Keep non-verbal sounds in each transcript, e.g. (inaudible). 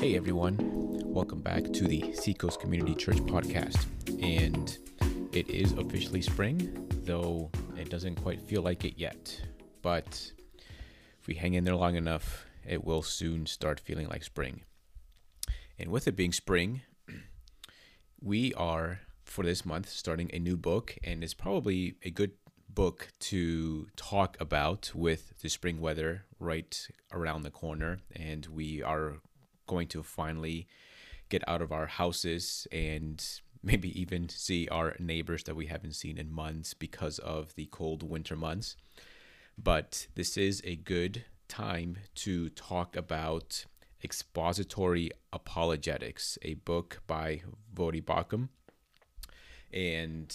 Hey everyone, welcome back to the Seacoast Community Church podcast. And it is officially spring, though it doesn't quite feel like it yet. But if we hang in there long enough, it will soon start feeling like spring. And with it being spring, (clears throat) we are for this month starting a new book, and it's probably a good book to talk about with the spring weather right around the corner. And we are going to finally get out of our houses and maybe even see our neighbors that we haven't seen in months because of the cold winter months. But this is a good time to talk about Expository Apologetics, a book by Voddie Baucham. And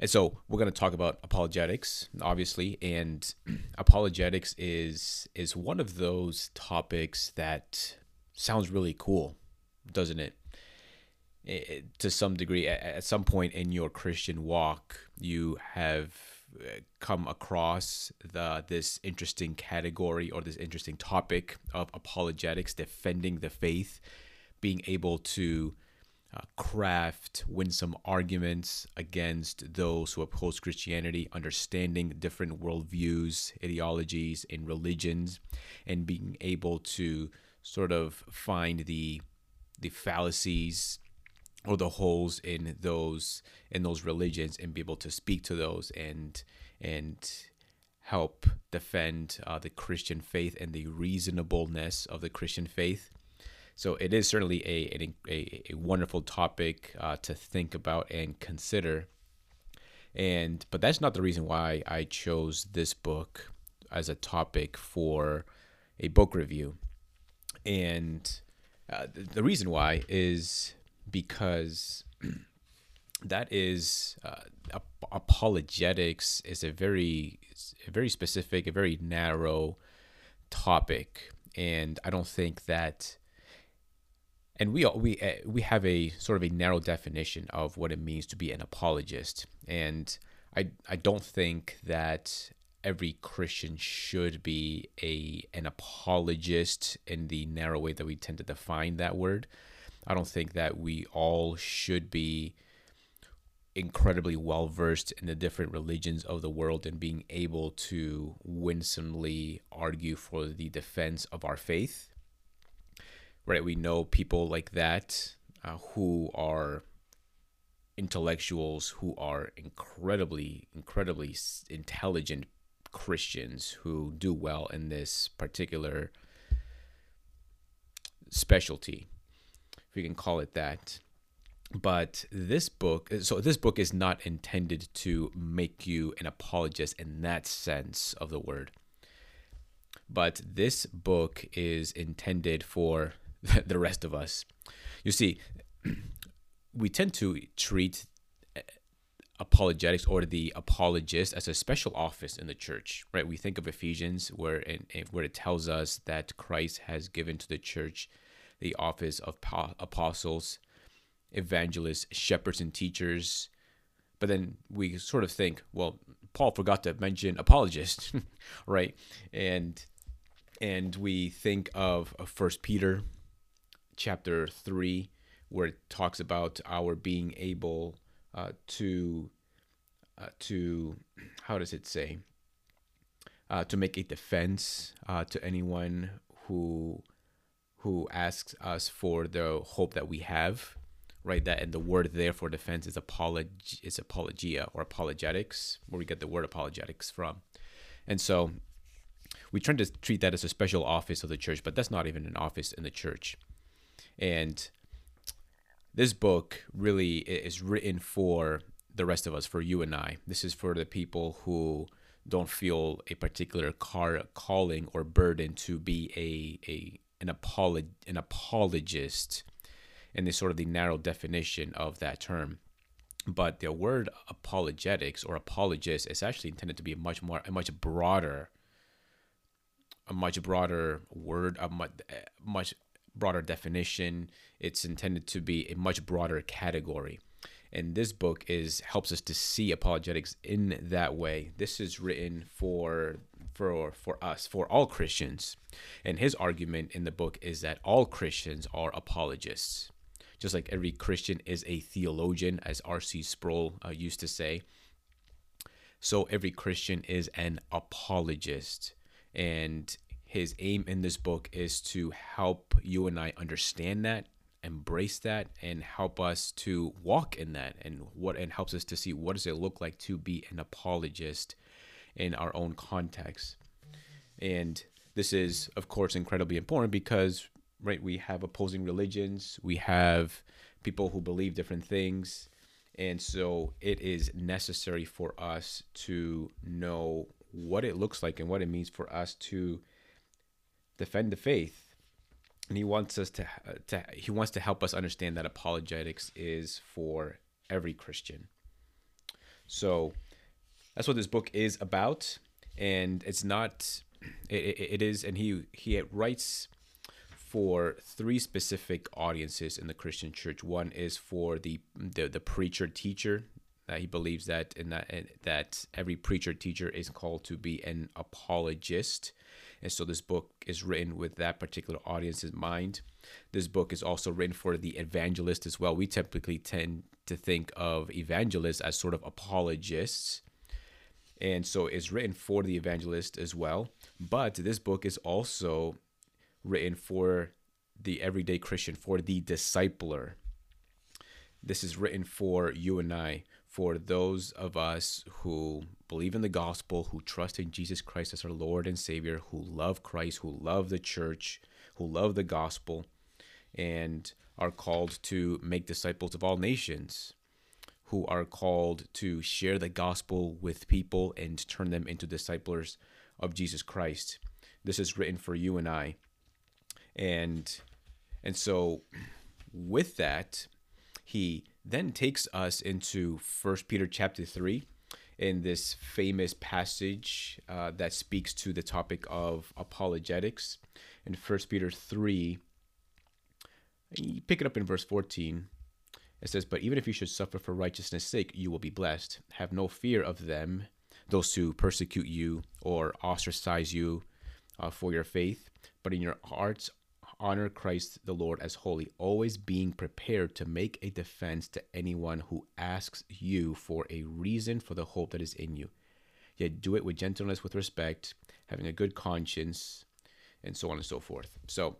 and so we're going to talk about apologetics, obviously, and (clears throat) apologetics is is one of those topics that sounds really cool, doesn't it? it to some degree, at, at some point in your Christian walk, you have uh, come across the this interesting category or this interesting topic of apologetics, defending the faith, being able to uh, craft winsome arguments against those who oppose Christianity, understanding different worldviews, ideologies, and religions, and being able to sort of find the the fallacies or the holes in those in those religions and be able to speak to those and and help defend uh, the Christian faith and the reasonableness of the Christian faith. So it is certainly a a, a wonderful topic uh, to think about and consider. And but that's not the reason why I chose this book as a topic for a book review. And uh, the reason why is because (clears throat) that is uh, apologetics is a very a very specific, a very narrow topic, and I don't think that. And we we uh, we have a sort of a narrow definition of what it means to be an apologist, and I I don't think that every Christian should be a an apologist in the narrow way that we tend to define that word. I don't think that we all should be incredibly well versed in the different religions of the world and being able to winsomely argue for the defense of our faith. Right? We know people like that uh, who are intellectuals who are incredibly, incredibly intelligent Christians who do well in this particular specialty, if we can call it that. But this book, so this book is not intended to make you an apologist in that sense of the word. But this book is intended for (laughs) the rest of us. You see, (clears throat) we tend to treat apologetics or the apologist as a special office in the church, right? We think of Ephesians where it, where it tells us that Christ has given to the church the office of apostles, evangelists, shepherds, and teachers. But then we sort of think, well, Paul forgot to mention apologist, (laughs) right? And and we think of First Peter, chapter three, where it talks about our being able uh, to uh, to how does it say? Uh, to make a defense uh, to anyone who who asks us for the hope that we have right? That and the word there for defense is apolog is apologia or apologetics where we get the word apologetics from. And so we try to treat that as a special office of the church but that's not even an office in the church. And this book really is written for the rest of us, for you and I. This is for the people who don't feel a particular car calling or burden to be a, a an apolog an apologist in the sort of the narrow definition of that term. But the word apologetics or apologist is actually intended to be a much more a much broader a much broader word, a much, much broader definition. It's intended to be a much broader category. And this book is helps us to see apologetics in that way. This is written for for for us, for all Christians. And his argument in the book is that all Christians are apologists. Just like every Christian is a theologian, as R.C. Sproul uh, used to say. So every Christian is an apologist. And his aim in this book is to help you and I understand that embrace that and help us to walk in that and what and helps us to see what does it look like to be an apologist in our own context. And this is of course incredibly important because right we have opposing religions we have people who believe different things and so it is necessary for us to know what it looks like and what it means for us to defend the faith and he wants us to, uh, to he wants to help us understand that apologetics is for every Christian. So that's what this book is about, and it's not. It, it is, and he he writes for three specific audiences in the Christian church. One is for the the, the preacher teacher. That he believes that in that that every preacher teacher is called to be an apologist and so this book is written with that particular audience in mind. This book is also written for the evangelist as well. We typically tend to think of evangelists as sort of apologists. And so it's written for the evangelist as well. But this book is also written for the everyday Christian, for the discipler. This is written for you and I, for those of us who believe in the gospel, who trust in Jesus Christ as our Lord and Savior, who love Christ, who love the church, who love the gospel, and are called to make disciples of all nations, who are called to share the gospel with people and turn them into disciples of Jesus Christ. This is written for you and I. And and so with that, he then takes us into First Peter chapter 3 in this famous passage uh, that speaks to the topic of apologetics. In First Peter 3, you pick it up in verse 14. It says, But even if you should suffer for righteousness' sake, you will be blessed. Have no fear of them, those who persecute you or ostracize you uh, for your faith, but in your hearts honor Christ the Lord as holy, always being prepared to make a defense to anyone who asks you for a reason for the hope that is in you. Yet do it with gentleness, with respect, having a good conscience, and so on and so forth. So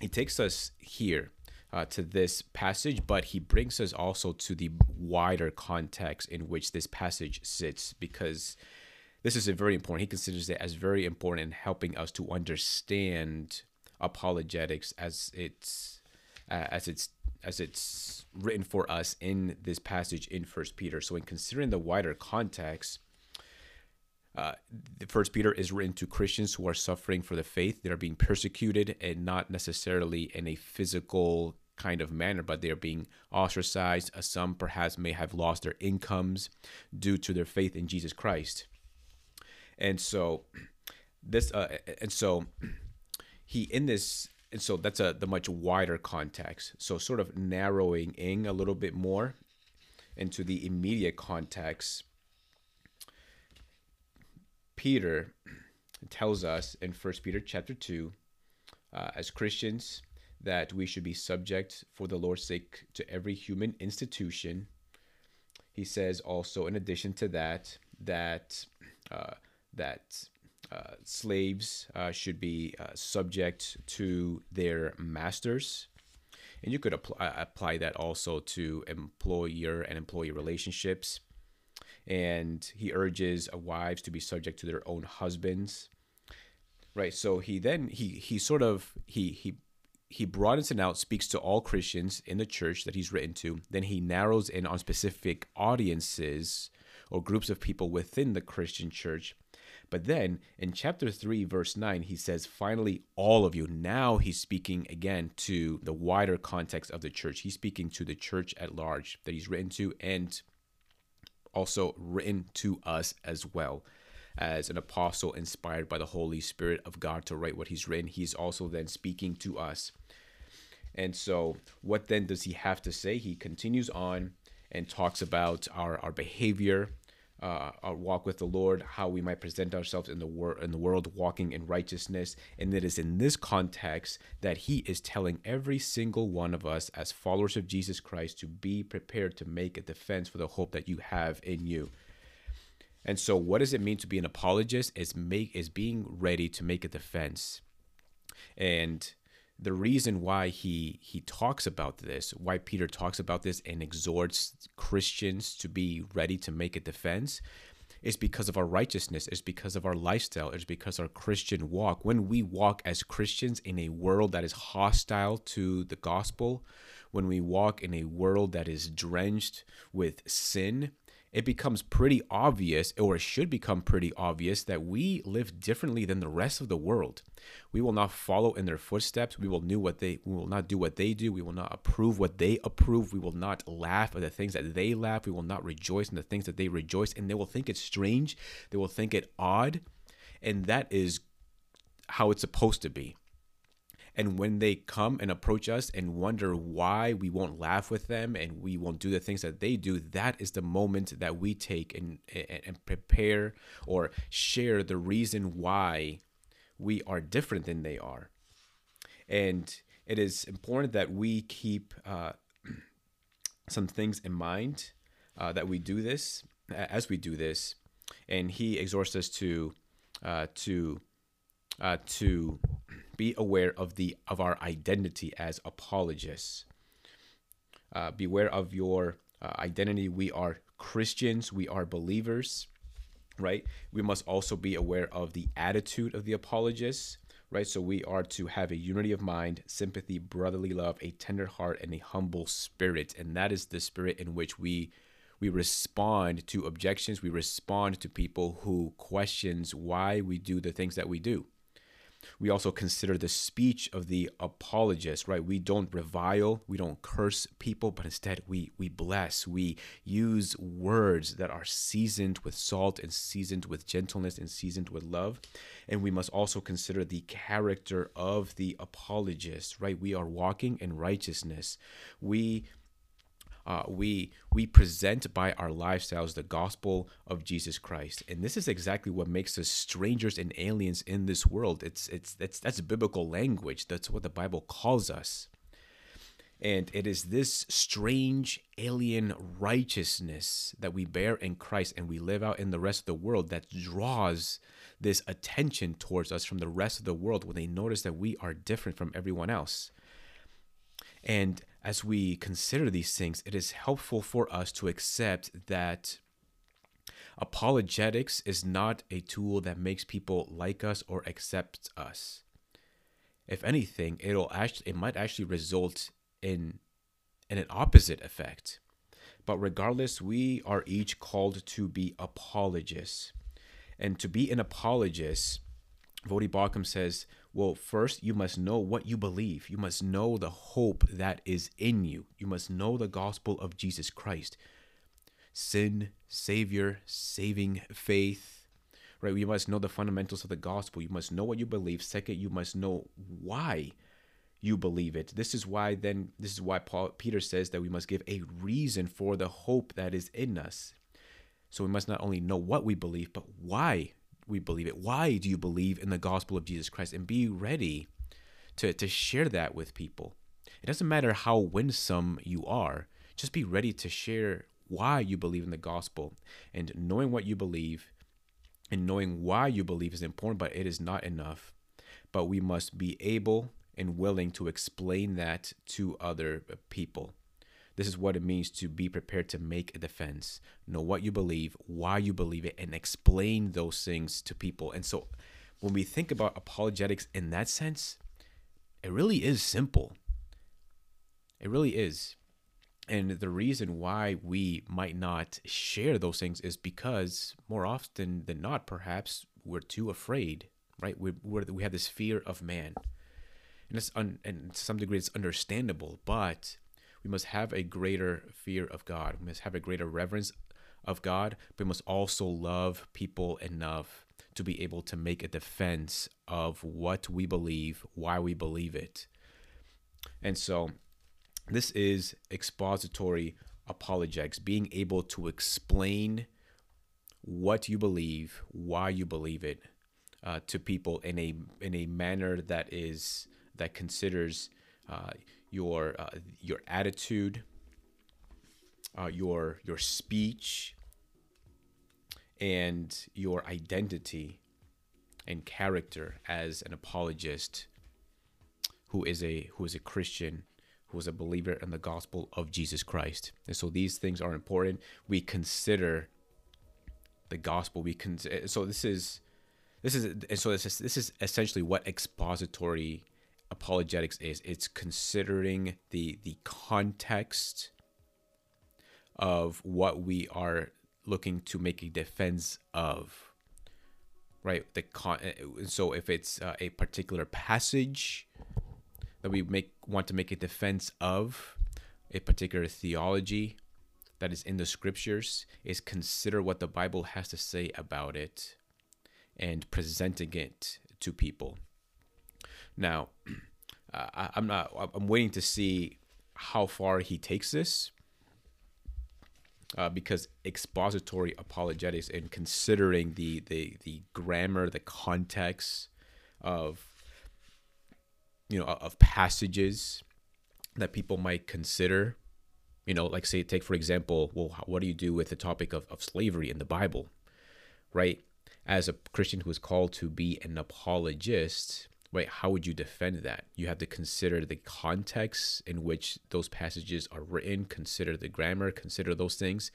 he takes us here uh, to this passage, but he brings us also to the wider context in which this passage sits because this is very important. He considers it as very important in helping us to understand apologetics as it's uh, as it's as it's written for us in this passage in First Peter. So, in considering the wider context, uh, First Peter is written to Christians who are suffering for the faith. They are being persecuted, and not necessarily in a physical kind of manner, but they are being ostracized. Uh, some perhaps may have lost their incomes due to their faith in Jesus Christ. And so, this uh, and so he in this and so that's a the much wider context. So sort of narrowing in a little bit more into the immediate context peter tells us in first peter chapter 2 uh, as christians that we should be subject for the lord's sake to every human institution. He says also in addition to that that uh, that uh, slaves uh, should be uh, subject to their masters. And you could apply, apply that also to employer and employee relationships. And he urges wives to be subject to their own husbands. Right. So he then he he sort of he he he broadens it out, speaks to all Christians in the church that he's written to. Then he narrows in on specific audiences or groups of people within the Christian church but then in chapter 3, verse 9, he says, finally, all of you. Now he's speaking again to the wider context of the church. He's speaking to the church at large that he's written to and also written to us as well. As an apostle inspired by the Holy Spirit of God to write what he's written, he's also then speaking to us. And so, what then does he have to say? He continues on and talks about our, our behavior, uh, our walk with the Lord, how we might present ourselves in the world in the world walking in righteousness, and it is in this context that He is telling every single one of us as followers of Jesus Christ to be prepared to make a defense for the hope that you have in you. And so, what does it mean to be an apologist? Is make is being ready to make a defense, and the reason why he he talks about this, why Peter talks about this and exhorts Christians to be ready to make a defense, is because of our righteousness, is because of our lifestyle, is because our Christian walk. When we walk as Christians in a world that is hostile to the gospel, when we walk in a world that is drenched with sin, it becomes pretty obvious, or it should become pretty obvious, that we live differently than the rest of the world. We will not follow in their footsteps. We will do what they we will not do what they do. We will not approve what they approve. We will not laugh at the things that they laugh. We will not rejoice in the things that they rejoice. And they will think it's strange. They will think it odd. And that is how it's supposed to be. And when they come and approach us and wonder why we won't laugh with them and we won't do the things that they do, that is the moment that we take and, and prepare or share the reason why we are different than they are. And it is important that we keep uh, (clears throat) some things in mind uh, that we do this as we do this. And he exhorts us to uh, to uh, to be aware of the of our identity as apologists. Uh, beware of your uh, identity. We are Christians. We are believers, right? We must also be aware of the attitude of the apologists, right? So we are to have a unity of mind, sympathy, brotherly love, a tender heart, and a humble spirit, and that is the spirit in which we we respond to objections. We respond to people who questions why we do the things that we do we also consider the speech of the apologist, right? We don't revile, we don't curse people, but instead we we bless. We use words that are seasoned with salt and seasoned with gentleness and seasoned with love. And we must also consider the character of the apologist, right? We are walking in righteousness. We uh, we we present by our lifestyles the gospel of Jesus Christ, and this is exactly what makes us strangers and aliens in this world. It's it's that's that's biblical language. That's what the Bible calls us. And it is this strange alien righteousness that we bear in Christ and we live out in the rest of the world that draws this attention towards us from the rest of the world when they notice that we are different from everyone else. And as we consider these things, it is helpful for us to accept that apologetics is not a tool that makes people like us or accept us. If anything, it'll actually it might actually result in in an opposite effect. But regardless, we are each called to be apologists. And to be an apologist, Voddie Baucham says, well, first, you must know what you believe. You must know the hope that is in you. You must know the gospel of Jesus Christ. Sin, Savior, saving faith, right? You must know the fundamentals of the gospel. You must know what you believe. Second, you must know why you believe it. This is why then this is why Paul Peter says that we must give a reason for the hope that is in us. So we must not only know what we believe, but why we believe it. Why do you believe in the gospel of Jesus Christ? And be ready to, to share that with people. It doesn't matter how winsome you are, just be ready to share why you believe in the gospel. And knowing what you believe and knowing why you believe is important, but it is not enough. But we must be able and willing to explain that to other people. This is what it means to be prepared to make a defense. Know what you believe, why you believe it, and explain those things to people. And so when we think about apologetics in that sense, it really is simple. It really is. And the reason why we might not share those things is because more often than not, perhaps we're too afraid, right? We we have this fear of man, and it's un, and to some degree it's understandable. But we must have a greater fear of God. We must have a greater reverence of God, but we must also love people enough to be able to make a defense of what we believe, why we believe it. And so this is expository apologetics, being able to explain what you believe, why you believe it, uh, to people in a in a manner that is that considers uh, your uh, your attitude, uh, your your speech, and your identity and character as an apologist who is a who is a Christian who is a believer in the gospel of Jesus Christ. And so these things are important. We consider the gospel. We can so this is this is and so this is this is essentially what expository apologetics is. It's considering the the context of what we are looking to make a defense of right the con so if it's uh, a particular passage that we make want to make a defense of a particular theology that is in the scriptures is consider what the bible has to say about it and presenting it to people now (clears throat) uh, I, i'm not i'm waiting to see how far he takes this uh, because expository apologetics and considering the, the the grammar, the context of you know of passages that people might consider, you know, like say take for example, well, what do you do with the topic of, of slavery in the Bible, right? As a Christian who is called to be an apologist, right how would you defend that? You have to consider the context in which those passages are written consider the grammar consider those things.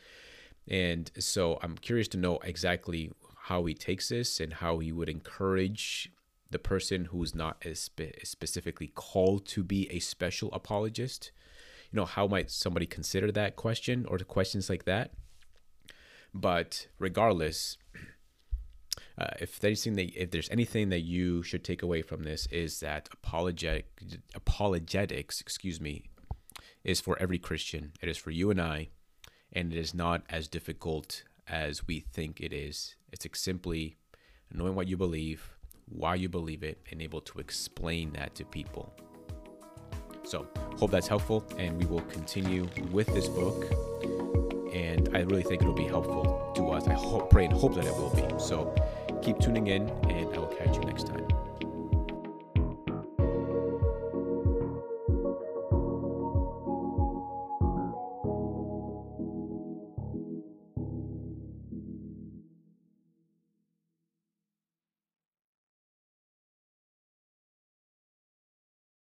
And so i'm curious to know exactly how he takes this and how he would encourage the person who's not spe- specifically called to be a special apologist. You know how might somebody consider that question or the questions like that? But regardless uh, if anything that if there's anything that you should take away from this is that apologetic apologetics, excuse me, is for every Christian. It is for you and I, and it is not as difficult as we think it is. It's simply knowing what you believe, why you believe it, and able to explain that to people. So, hope that's helpful, and we will continue with this book. And I really think it'll be helpful to us. I hope, pray, and hope that it will be. So, keep tuning in, and I will catch you next time.